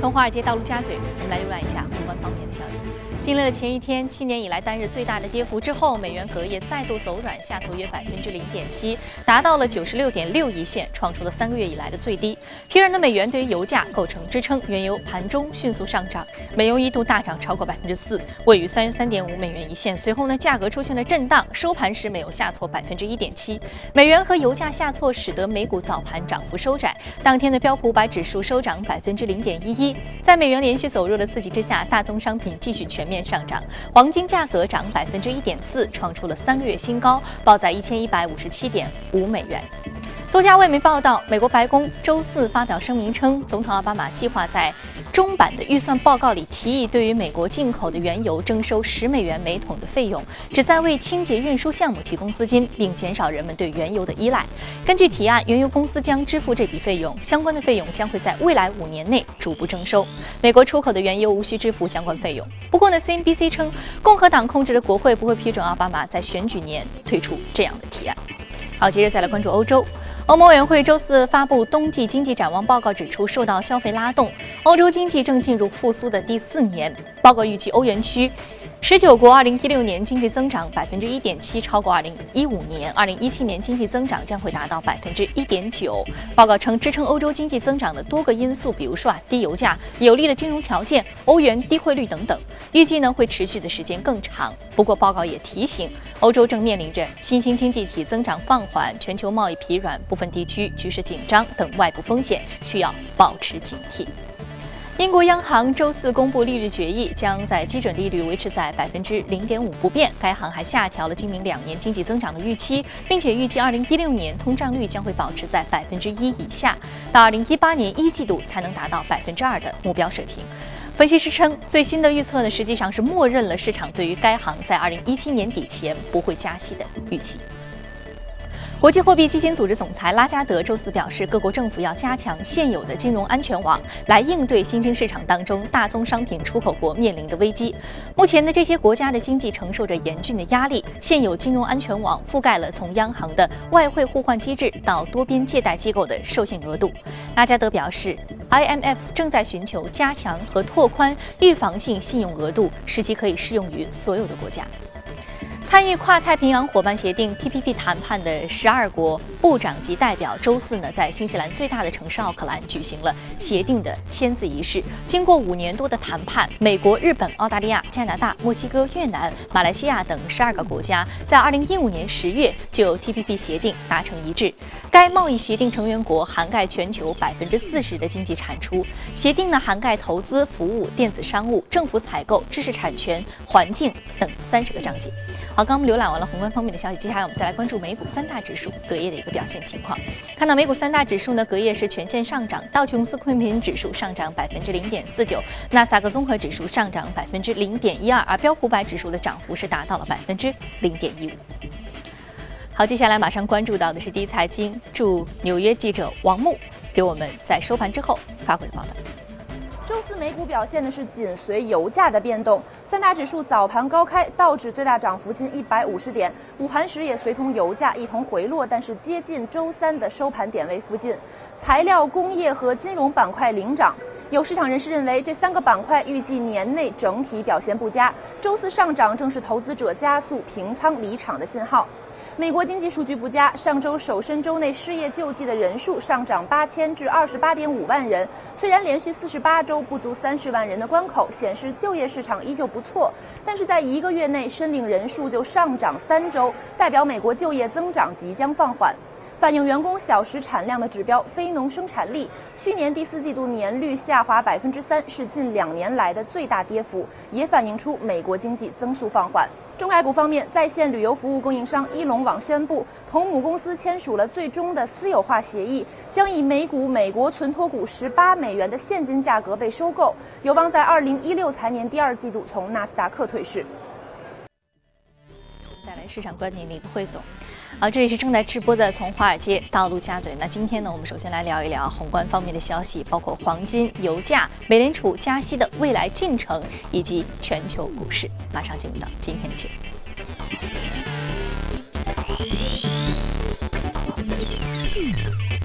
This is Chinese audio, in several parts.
从华尔街到陆家嘴，我们来浏览一下宏观方面的消息。经历了前一天七年以来单日最大的跌幅之后，美元隔夜再度走软，下挫约百分之零点七，达到了九十六点六一线，创出了三个月以来的最低。疲软的美元对于油价构成支撑，原油盘中迅速上涨，美油一度大涨超过百分之四，位于三十三点五美元一线。随后呢，价格出现了震荡，收盘时美油下挫百分之一点七。美元和油价下挫，使得美股早盘涨幅收窄。当天的标普五百指数收涨百分之零点一一。在美元连续走弱的刺激之下，大宗商品继续全面上涨，黄金价格涨百分之一点四，创出了三个月新高，报在一千一百五十七点五美元。多家外媒报道，美国白宫周四发表声明称，总统奥巴马计划在中版的预算报告里提议，对于美国进口的原油征收十美元每桶的费用，旨在为清洁运输项目提供资金，并减少人们对原油的依赖。根据提案，原油公司将支付这笔费用，相关的费用将会在未来五年内逐步征收。美国出口的原油无需支付相关费用。不过呢，CNBC 称，共和党控制的国会不会批准奥巴马在选举年推出这样的提案。好，接着再来关注欧洲。欧盟委员会周四发布冬季经济展望报告，指出，受到消费拉动，欧洲经济正进入复苏的第四年。报告预计，欧元区。十九国二零一六年经济增长百分之一点七，超过二零一五年。二零一七年经济增长将会达到百分之一点九。报告称，支撑欧洲经济增长的多个因素，比如说啊低油价、有利的金融条件、欧元低汇率等等，预计呢会持续的时间更长。不过，报告也提醒，欧洲正面临着新兴经济体增长放缓、全球贸易疲软、不部分地区局势紧张等外部风险，需要保持警惕。英国央行周四公布利率决议，将在基准利率维持在百分之零点五不变。该行还下调了今明两年经济增长的预期，并且预计二零一六年通胀率将会保持在百分之一以下，到二零一八年一季度才能达到百分之二的目标水平。分析师称，最新的预测呢，实际上是默认了市场对于该行在二零一七年底前不会加息的预期。国际货币基金组织总裁拉加德周四表示，各国政府要加强现有的金融安全网，来应对新兴市场当中大宗商品出口国面临的危机。目前呢，这些国家的经济承受着严峻的压力，现有金融安全网覆盖了从央行的外汇互换机制到多边借贷机构的授信额度。拉加德表示，IMF 正在寻求加强和拓宽预防性信用额度，使其可以适用于所有的国家。参与跨太平洋伙伴协定 （TPP） 谈判的十二国部长级代表周四呢，在新西兰最大的城市奥克兰举行了协定的签字仪式。经过五年多的谈判，美国、日本、澳大利亚、加拿大、墨西哥、越南、马来西亚等十二个国家在二零一五年十月就 TPP 协定达成一致。该贸易协定成员国涵盖全球百分之四十的经济产出。协定呢，涵盖投资、服务、电子商务、政府采购、知识产权、环境等三十个章节。好，刚我们浏览完了宏观方面的消息，接下来我们再来关注美股三大指数隔夜的一个表现情况。看到美股三大指数呢，隔夜是全线上涨，道琼斯工业平指数上涨百分之零点四九，纳斯达克综合指数上涨百分之零点一二，而标普百指数的涨幅是达到了百分之零点一五。好，接下来马上关注到的是第一财经驻纽约记者王木给我们在收盘之后发回的报道。周四美股表现的是紧随油价的变动，三大指数早盘高开，道指最大涨幅近一百五十点，午盘时也随同油价一同回落，但是接近周三的收盘点位附近。材料、工业和金融板块领涨，有市场人士认为这三个板块预计年内整体表现不佳，周四上涨正是投资者加速平仓离场的信号。美国经济数据不佳，上周首申周内失业救济的人数上涨八千至二十八点五万人。虽然连续四十八周不足三十万人的关口显示就业市场依旧不错，但是在一个月内申领人数就上涨三周，代表美国就业增长即将放缓。反映员工小时产量的指标非农生产力，去年第四季度年率下滑百分之三，是近两年来的最大跌幅，也反映出美国经济增速放缓。中概股方面，在线旅游服务供应商一龙网宣布，同母公司签署了最终的私有化协议，将以每股美国存托股十八美元的现金价格被收购，有望在二零一六财年第二季度从纳斯达克退市。带来市场观点的一个汇总。好，这里是正在直播的，从华尔街到陆家嘴。那今天呢，我们首先来聊一聊宏观方面的消息，包括黄金、油价、美联储加息的未来进程，以及全球股市。马上进入到今天的节目。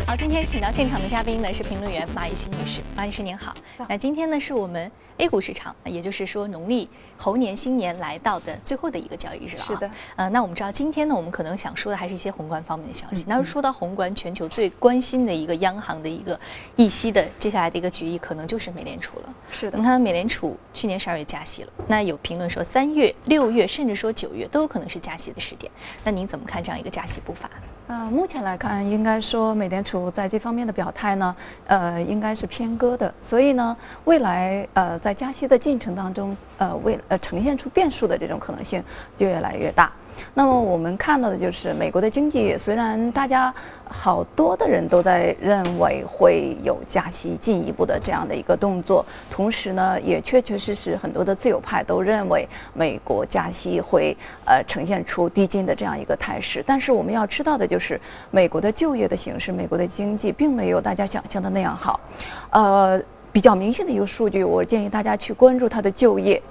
好，今天请到现场的嘉宾呢是评论员马以勋女士，马女士您好。那今天呢是我们 A 股市场，也就是说农历猴年新年来到的最后的一个交易日了啊。是的。呃，那我们知道今天呢，我们可能想说的还是一些宏观方面的消息。那说到宏观，全球最关心的一个央行的一个议息的接下来的一个决议，可能就是美联储了。是的。你看美联储去年十二月加息了，那有评论说三月、六月甚至说九月都有可能是加息的时点。那您怎么看这样一个加息步伐？呃，目前来看，应该说美联储在这方面的表态呢，呃，应该是偏鸽的。所以呢，未来呃在加息的进程当中，呃未呃呈现出变数的这种可能性就越来越大。那么我们看到的就是美国的经济，虽然大家好多的人都在认为会有加息进一步的这样的一个动作，同时呢，也确确实实很多的自由派都认为美国加息会呃呈现出递进的这样一个态势。但是我们要知道的就是，美国的就业的形势，美国的经济并没有大家想象的那样好。呃，比较明显的一个数据，我建议大家去关注它的就业。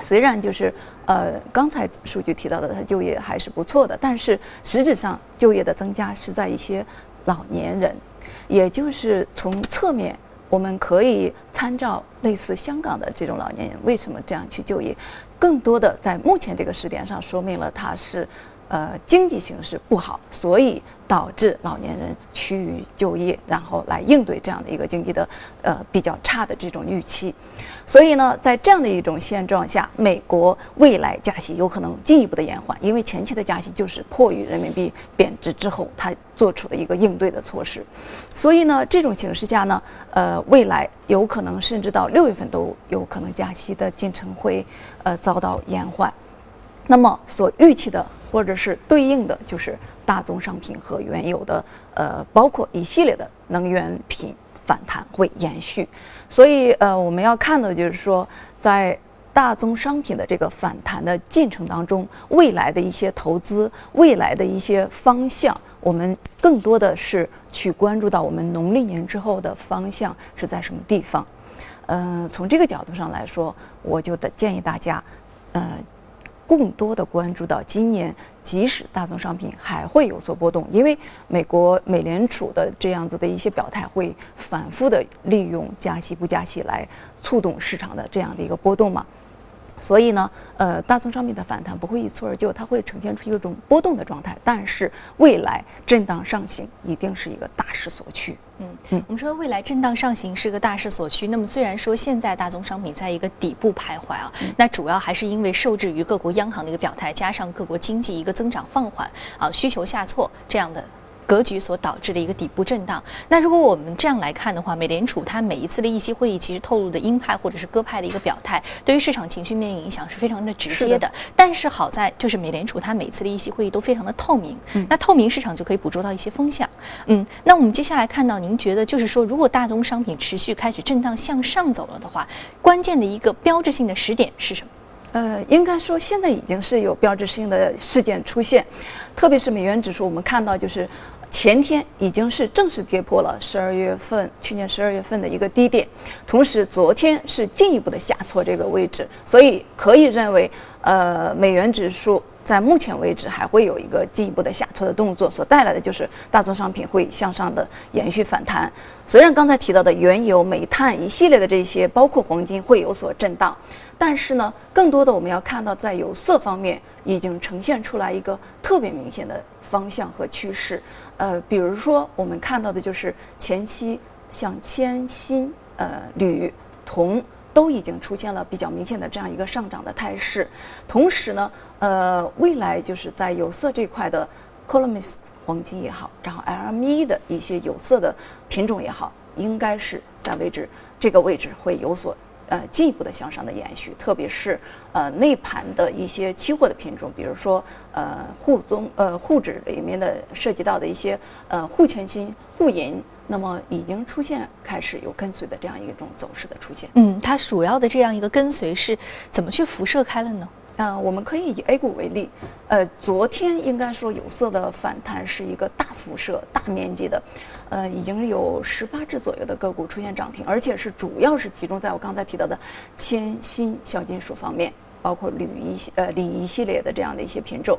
虽然就是呃，刚才数据提到的，它就业还是不错的，但是实质上就业的增加是在一些老年人，也就是从侧面我们可以参照类似香港的这种老年人为什么这样去就业，更多的在目前这个时点上说明了它是。呃，经济形势不好，所以导致老年人趋于就业，然后来应对这样的一个经济的呃比较差的这种预期。所以呢，在这样的一种现状下，美国未来加息有可能进一步的延缓，因为前期的加息就是迫于人民币贬值之后，它做出了一个应对的措施。所以呢，这种形势下呢，呃，未来有可能甚至到六月份都有可能加息的进程会呃遭到延缓。那么所预期的。或者是对应的就是大宗商品和原油的，呃，包括一系列的能源品反弹会延续，所以呃，我们要看的就是说，在大宗商品的这个反弹的进程当中，未来的一些投资，未来的一些方向，我们更多的是去关注到我们农历年之后的方向是在什么地方。嗯，从这个角度上来说，我就的建议大家，呃。更多的关注到今年，即使大宗商品还会有所波动，因为美国美联储的这样子的一些表态会反复的利用加息不加息来触动市场的这样的一个波动嘛。所以呢，呃，大宗商品的反弹不会一蹴而就，它会呈现出一种波动的状态。但是未来震荡上行一定是一个大势所趋。嗯嗯，我们说未来震荡上行是个大势所趋。那么虽然说现在大宗商品在一个底部徘徊啊，那主要还是因为受制于各国央行的一个表态，加上各国经济一个增长放缓啊，需求下挫这样的。格局所导致的一个底部震荡。那如果我们这样来看的话，美联储它每一次的议息会议其实透露的鹰派或者是鸽派的一个表态，对于市场情绪面影响是非常的直接的。但是好在就是美联储它每次的议息会议都非常的透明，那透明市场就可以捕捉到一些风向。嗯，那我们接下来看到，您觉得就是说，如果大宗商品持续开始震荡向上走了的话，关键的一个标志性的时点是什么？呃，应该说现在已经是有标志性的事件出现，特别是美元指数，我们看到就是。前天已经是正式跌破了十二月份去年十二月份的一个低点，同时昨天是进一步的下挫这个位置，所以可以认为，呃，美元指数在目前为止还会有一个进一步的下挫的动作，所带来的就是大宗商品会向上的延续反弹。虽然刚才提到的原油、煤炭一系列的这些，包括黄金会有所震荡，但是呢，更多的我们要看到在有色方面已经呈现出来一个特别明显的。方向和趋势，呃，比如说我们看到的就是前期像铅、锌、呃铝、铜都已经出现了比较明显的这样一个上涨的态势。同时呢，呃，未来就是在有色这块的 c o l u m i s 黄金也好，然后 LME 的一些有色的品种也好，应该是在位置这个位置会有所。呃，进一步的向上的延续，特别是呃内盘的一些期货的品种，比如说呃沪综呃沪指里面的涉及到的一些呃沪铅锌、沪银，那么已经出现开始有跟随的这样一种走势的出现。嗯，它主要的这样一个跟随是怎么去辐射开了呢？嗯，我们可以以 A 股为例，呃，昨天应该说有色的反弹是一个大辐射、大面积的，呃，已经有十八只左右的个股出现涨停，而且是主要是集中在我刚才提到的铅、锌、小金属方面，包括铝一呃锂一系列的这样的一些品种，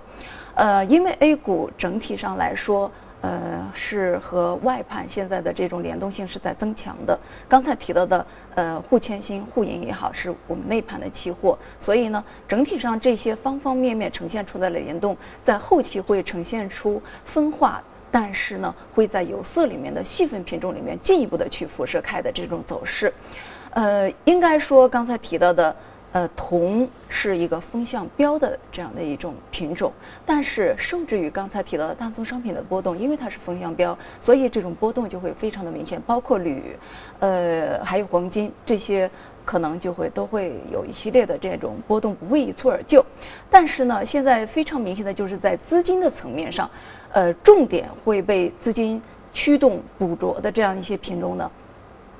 呃，因为 A 股整体上来说，呃，是和外盘现在的这种联动性是在增强的。刚才提到的，呃，沪铅锌、沪银也好，是我们内盘的期货，所以呢，整体上这些方方面面呈现出来的联动，在后期会呈现出分化，但是呢，会在有色里面的细分品种里面进一步的去辐射开的这种走势。呃，应该说刚才提到的。呃，铜是一个风向标的这样的一种品种，但是受制于刚才提到的大宗商品的波动，因为它是风向标，所以这种波动就会非常的明显。包括铝，呃，还有黄金这些，可能就会都会有一系列的这种波动，不会一蹴而就。但是呢，现在非常明显的就是在资金的层面上，呃，重点会被资金驱动捕捉的这样一些品种呢，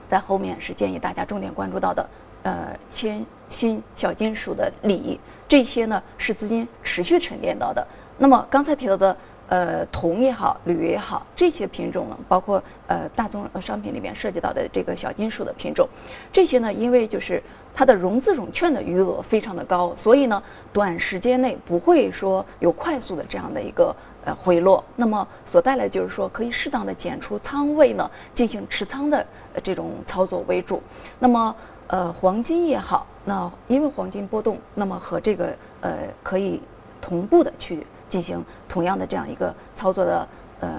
在后面是建议大家重点关注到的。呃，铅、锌、小金属的锂，这些呢是资金持续沉淀到的。那么刚才提到的，呃，铜也好，铝也好，这些品种呢，包括呃大宗商品里面涉及到的这个小金属的品种，这些呢，因为就是它的融资融券的余额非常的高，所以呢，短时间内不会说有快速的这样的一个呃回落。那么所带来就是说，可以适当的减出仓位呢，进行持仓的这种操作为主。那么呃，黄金也好，那因为黄金波动，那么和这个呃可以同步的去进行同样的这样一个操作的呃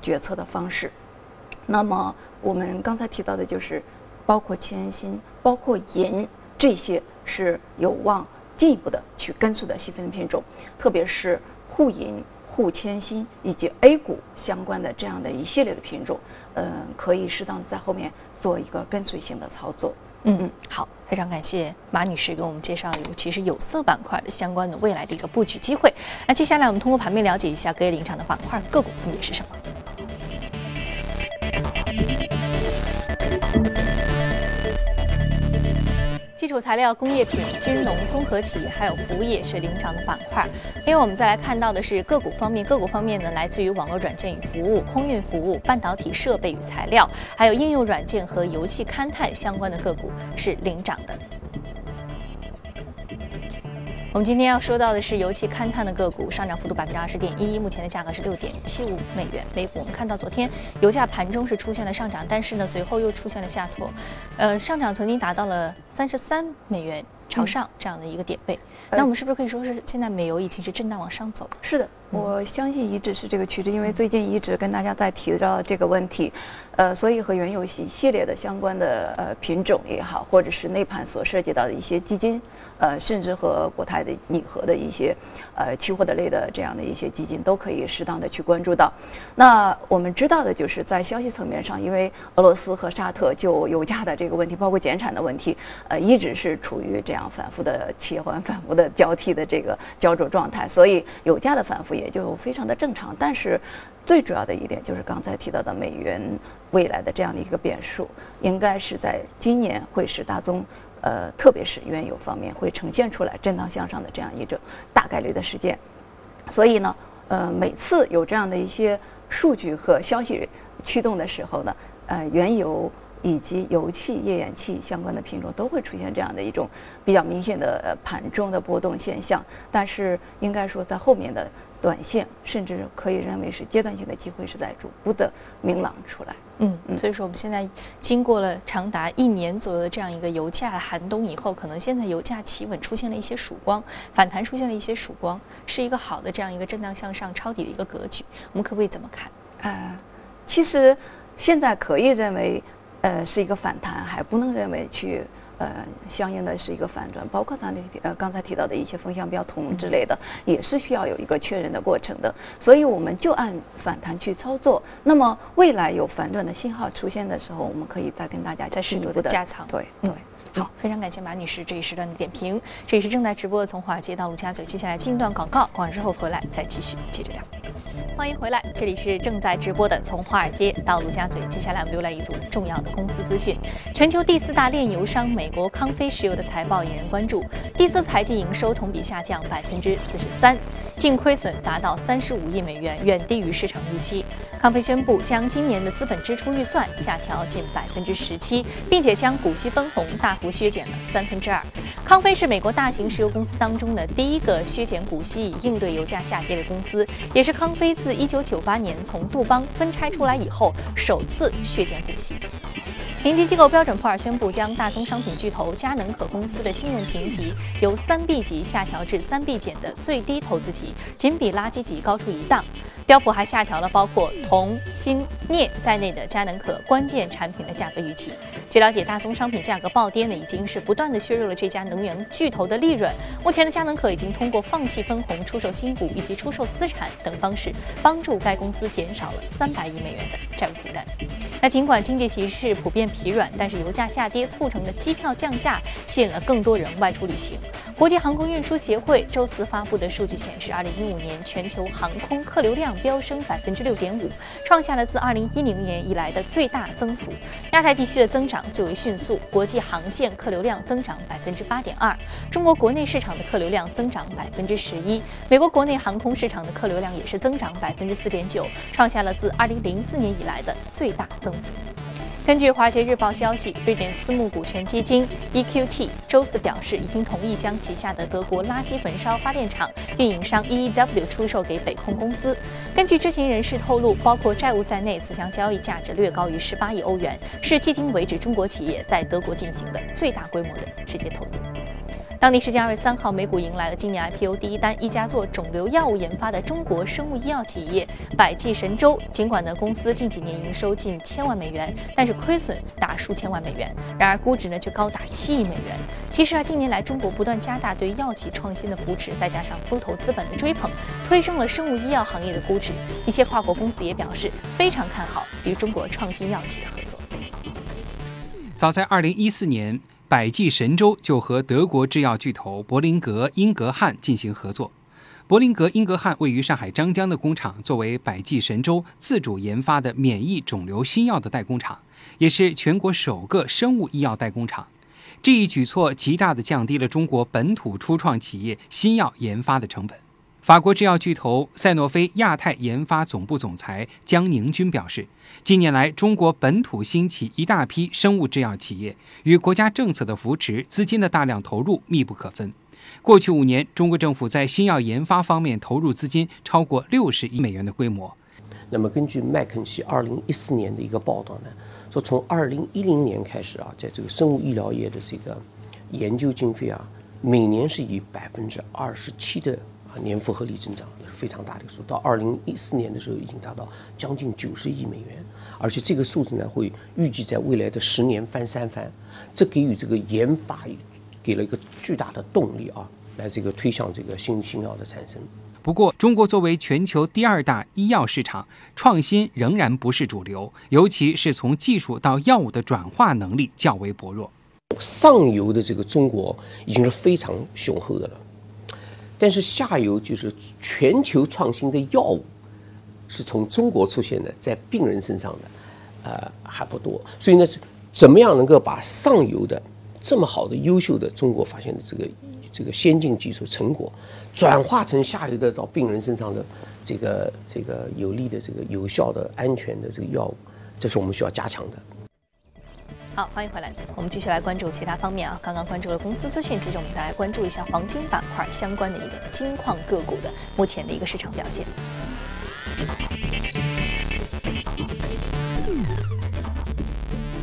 决策的方式。那么我们刚才提到的就是，包括铅锌、包括银这些是有望进一步的去跟随的细分品种，特别是沪银、沪铅锌以及 A 股相关的这样的一系列的品种，嗯，可以适当在后面做一个跟随性的操作。嗯嗯，好，非常感谢马女士给我们介绍尤其是有色板块的相关的未来的一个布局机会。那接下来我们通过盘面了解一下隔夜领涨的板块个股分别是什么。基础材料、工业品、金融、综合企业还有服务业是领涨的板块。因为，我们再来看到的是个股方面，个股方面呢，来自于网络软件与服务、空运服务、半导体设备与材料，还有应用软件和游戏勘探相关的个股是领涨的。我们今天要说到的是油气勘探的个股，上涨幅度百分之二十点一，目前的价格是六点七五美元每股。我们看到昨天油价盘中是出现了上涨，但是呢随后又出现了下挫，呃，上涨曾经达到了三十三美元朝上这样的一个点位。那我们是不是可以说是现在美油已经是震荡往上走了？是的，我相信一直是这个趋势，因为最近一直跟大家在提到这个问题，呃，所以和原油系系列的相关的呃品种也好，或者是内盘所涉及到的一些基金。呃，甚至和国泰的拟合的一些，呃，期货的类的这样的一些基金都可以适当的去关注到。那我们知道的就是在消息层面上，因为俄罗斯和沙特就油价的这个问题，包括减产的问题，呃，一直是处于这样反复的切换、反复的交替的这个焦灼状态，所以油价的反复也就非常的正常。但是最主要的一点就是刚才提到的美元未来的这样的一个变数，应该是在今年会使大宗。呃，特别是原油方面会呈现出来震荡向上的这样一种大概率的事件，所以呢，呃，每次有这样的一些数据和消息驱动的时候呢，呃，原油以及油气、页岩气相关的品种都会出现这样的一种比较明显的盘中的波动现象，但是应该说在后面的。短线甚至可以认为是阶段性的机会是在逐步的明朗出来。嗯，所以说我们现在经过了长达一年左右的这样一个油价寒冬以后，可能现在油价企稳，出现了一些曙光，反弹出现了一些曙光，是一个好的这样一个震荡向上抄底的一个格局。我们可不可以怎么看？呃，其实现在可以认为，呃，是一个反弹，还不能认为去。呃，相应的是一个反转，包括咱的呃刚才提到的一些风向标铜之类的，也是需要有一个确认的过程的。所以我们就按反弹去操作。那么未来有反转的信号出现的时候，我们可以再跟大家再适度的加仓。对对。好，非常感谢马女士这一时段的点评。这里是正在直播的从华尔街到陆家嘴，接下来进一段广告，广告之后回来再继续接着聊。欢迎回来，这里是正在直播的从华尔街到陆家嘴，接下来我们浏览一组重要的公司资讯。全球第四大炼油商美国康菲石油的财报引人关注，第四财季营收同比下降百分之四十三。净亏损达到三十五亿美元，远低于市场预期。康菲宣布将今年的资本支出预算下调近百分之十七，并且将股息分红大幅削减了三分之二。康菲是美国大型石油公司当中的第一个削减股息以应对油价下跌的公司，也是康菲自1998年从杜邦分拆出来以后首次削减股息。评级机构标准普尔宣布，将大宗商品巨头佳能可公司的信用评级由三 B 级下调至三 B 减的最低投资级，仅比垃圾级高出一档。标普还下调了包括铜、锌、镍在内的佳能可关键产品的价格预期。据了解，大宗商品价格暴跌呢，已经是不断的削弱了这家能源巨头的利润。目前的佳能可已经通过放弃分红、出售新股以及出售资产等方式，帮助该公司减少了三百亿美元的债务负担。那尽管经济形势普遍疲软，但是油价下跌促成的机票降价吸引了更多人外出旅行。国际航空运输协会周四发布的数据显示，二零一五年全球航空客流量飙升百分之六点五，创下了自二零一零年以来的最大增幅。亚太地区的增长最为迅速，国际航线客流量增长百分之八点二，中国国内市场的客流量增长百分之十一，美国国内航空市场的客流量也是增长百分之四点九，创下了自二零零四年以来的最大增幅。根据《华尔街日报》消息，瑞典私募股权基金 EQT 周四表示，已经同意将旗下的德国垃圾焚烧发电厂运营商 EEW 出售给北控公司。根据知情人士透露，包括债务在内，此项交易价值略高于十八亿欧元，是迄今为止中国企业在德国进行的最大规模的直接投资。当地时间二月三号，美股迎来了今年 IPO 第一单，一家做肿瘤药物研发的中国生物医药企业百济神州。尽管呢，公司近几年营收近千万美元，但是亏损达数千万美元。然而估值呢却高达七亿美元。其实啊，近年来中国不断加大对药企创新的扶持，再加上风投资本的追捧，推升了生物医药行业的估值。一些跨国公司也表示非常看好与中国创新药企的合作。早在二零一四年。百济神州就和德国制药巨头柏林格英格汉进行合作。柏林格英格汉位于上海张江的工厂，作为百济神州自主研发的免疫肿瘤新药的代工厂，也是全国首个生物医药代工厂。这一举措极大地降低了中国本土初创企业新药研发的成本。法国制药巨头赛诺菲亚太研发总部总裁江宁军表示，近年来中国本土兴起一大批生物制药企业，与国家政策的扶持、资金的大量投入密不可分。过去五年，中国政府在新药研发方面投入资金超过六十亿美元的规模。那么，根据麦肯锡二零一四年的一个报道呢，说从二零一零年开始啊，在这个生物医疗业的这个研究经费啊，每年是以百分之二十七的。年复合率增长也是非常大的一个数，到二零一四年的时候已经达到将近九十亿美元，而且这个数字呢会预计在未来的十年翻三番，这给予这个研发给了一个巨大的动力啊，来这个推向这个新新药的产生。不过，中国作为全球第二大医药市场，创新仍然不是主流，尤其是从技术到药物的转化能力较为薄弱。上游的这个中国已经是非常雄厚的了。但是下游就是全球创新的药物，是从中国出现的，在病人身上的，呃还不多。所以呢，怎么样能够把上游的这么好的、优秀的中国发现的这个这个先进技术成果，转化成下游的到病人身上的这个这个有利的、这个有效的、安全的这个药物，这是我们需要加强的。好，欢迎回来。我们继续来关注其他方面啊。刚刚关注了公司资讯，接着我们再来关注一下黄金板块相关的一个金矿个股的目前的一个市场表现。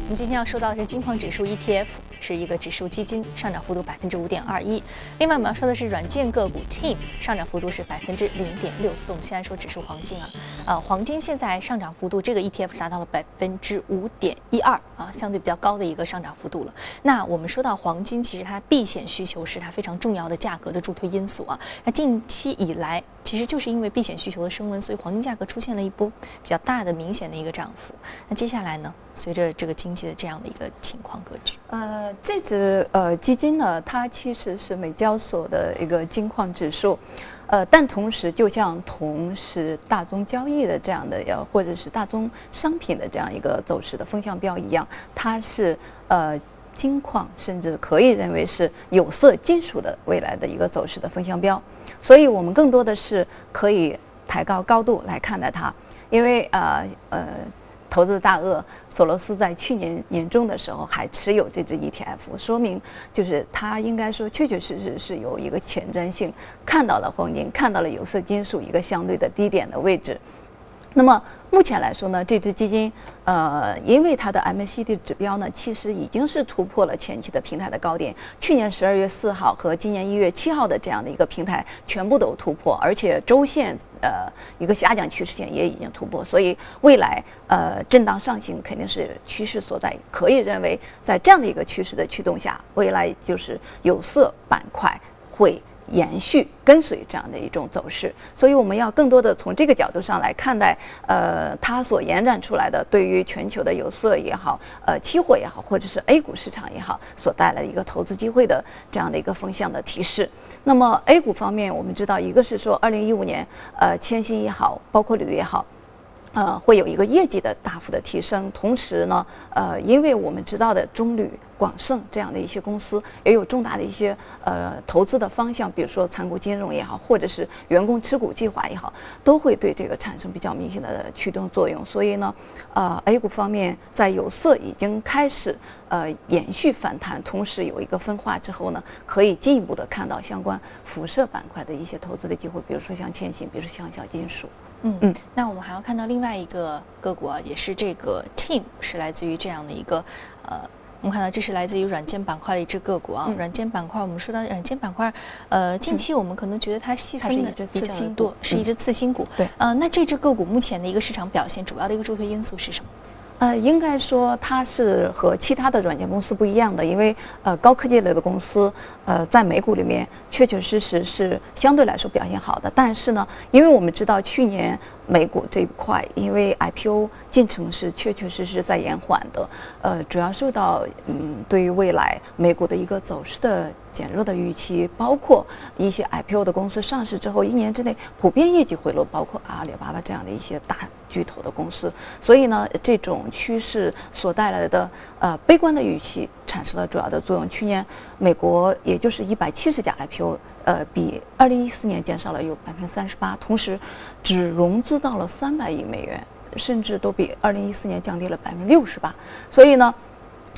我们今天要说到的是金矿指数 ETF。是一个指数基金，上涨幅度百分之五点二一。另外我们要说的是软件个股 Team 上涨幅度是百分之零点六四。我们现在说指数黄金啊，呃，黄金现在上涨幅度这个 ETF 达到了百分之五点一二啊，相对比较高的一个上涨幅度了。那我们说到黄金，其实它避险需求是它非常重要的价格的助推因素啊。那近期以来。其实就是因为避险需求的升温，所以黄金价格出现了一波比较大的、明显的一个涨幅。那接下来呢？随着这个经济的这样的一个情况格局，呃，这只呃基金呢，它其实是美交所的一个金矿指数，呃，但同时就像铜是大宗交易的这样的，呃，或者是大宗商品的这样一个走势的风向标一样，它是呃。金矿，甚至可以认为是有色金属的未来的一个走势的风向标。所以我们更多的是可以抬高高度来看待它，因为呃呃。投资大鳄索罗斯在去年年中的时候还持有这只 ETF，说明就是他应该说确确实实是有一个前瞻性，看到了黄金，看到了有色金属一个相对的低点的位置。那么目前来说呢，这支基金，呃，因为它的 MACD 指标呢，其实已经是突破了前期的平台的高点。去年十二月四号和今年一月七号的这样的一个平台全部都突破，而且周线呃一个下降趋势线也已经突破，所以未来呃震荡上行肯定是趋势所在。可以认为，在这样的一个趋势的驱动下，未来就是有色板块会。延续跟随这样的一种走势，所以我们要更多的从这个角度上来看待，呃，它所延展出来的对于全球的有色也好，呃，期货也好，或者是 A 股市场也好，所带来的一个投资机会的这样的一个风向的提示。那么 A 股方面，我们知道，一个是说，二零一五年，呃，千禧也好，包括铝也好。呃，会有一个业绩的大幅的提升，同时呢，呃，因为我们知道的中铝、广盛这样的一些公司也有重大的一些呃投资的方向，比如说参股金融也好，或者是员工持股计划也好，都会对这个产生比较明显的驱动作用。所以呢，呃，A 股方面在有色已经开始呃延续反弹，同时有一个分化之后呢，可以进一步的看到相关辐射板块的一些投资的机会，比如说像千信，比如说像小金属。嗯嗯，那我们还要看到另外一个个股啊，也是这个 Team 是来自于这样的一个，呃，我们看到这是来自于软件板块的一只个股啊。软件板块，我们说到软件板块，呃，近期我们可能觉得它细分的比较多，是一只次新股。对，呃，那这只个股目前的一个市场表现，主要的一个助推因素是什么？呃，应该说它是和其他的软件公司不一样的，因为呃高科技类的公司，呃在美股里面确确实实是相对来说表现好的。但是呢，因为我们知道去年美股这一块，因为 IPO 进程是确确实实在延缓的，呃，主要受到嗯对于未来美股的一个走势的。减弱的预期，包括一些 IPO 的公司上市之后一年之内普遍业绩回落，包括阿里巴巴这样的一些大巨头的公司。所以呢，这种趋势所带来的呃悲观的预期产生了主要的作用。去年美国也就是一百七十家 IPO，呃，比二零一四年减少了有百分之三十八，同时只融资到了三百亿美元，甚至都比二零一四年降低了百分之六十八。所以呢。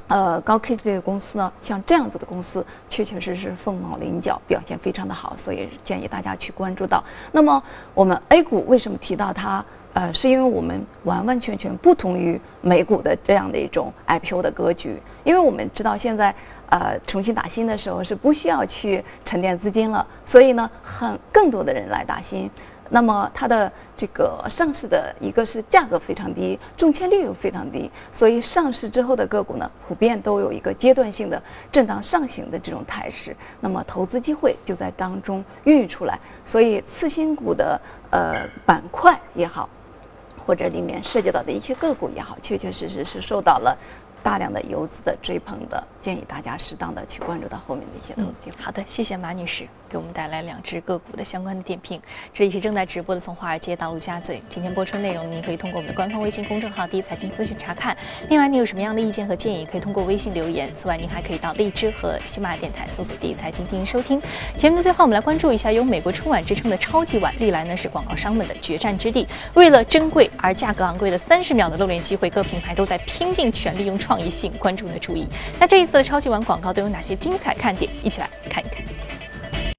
呃，高科技类的公司呢，像这样子的公司，确确实实凤毛麟角，表现非常的好，所以建议大家去关注到。那么，我们 A 股为什么提到它？呃，是因为我们完完全全不同于美股的这样的一种 IPO 的格局，因为我们知道现在呃重新打新的时候是不需要去沉淀资金了，所以呢，很更多的人来打新。那么它的这个上市的一个是价格非常低，中签率又非常低，所以上市之后的个股呢，普遍都有一个阶段性的震荡上行的这种态势。那么投资机会就在当中孕育出来，所以次新股的呃板块也好，或者里面涉及到的一些个股也好，确确实实是受到了。大量的游资的追捧的，建议大家适当的去关注到后面的一些投资机会。好的，谢谢马女士给我们带来两只个股的相关的点评。这里是正在直播的从华尔街到陆家嘴，今天播出内容您可以通过我们的官方微信公众号“第一财经资讯”查看。另外，你有什么样的意见和建议，可以通过微信留言。此外，您还可以到荔枝和喜马电台搜索“第一财经”进行收听。节目的最后，我们来关注一下由“美国春晚”之称的超级碗，历来呢是广告商们的决战之地。为了珍贵而价格昂贵的三十秒的露脸机会，各品牌都在拼尽全力用创创意吸引观众的注意。那这一次的超级碗广告都有哪些精彩看点？一起来看一看。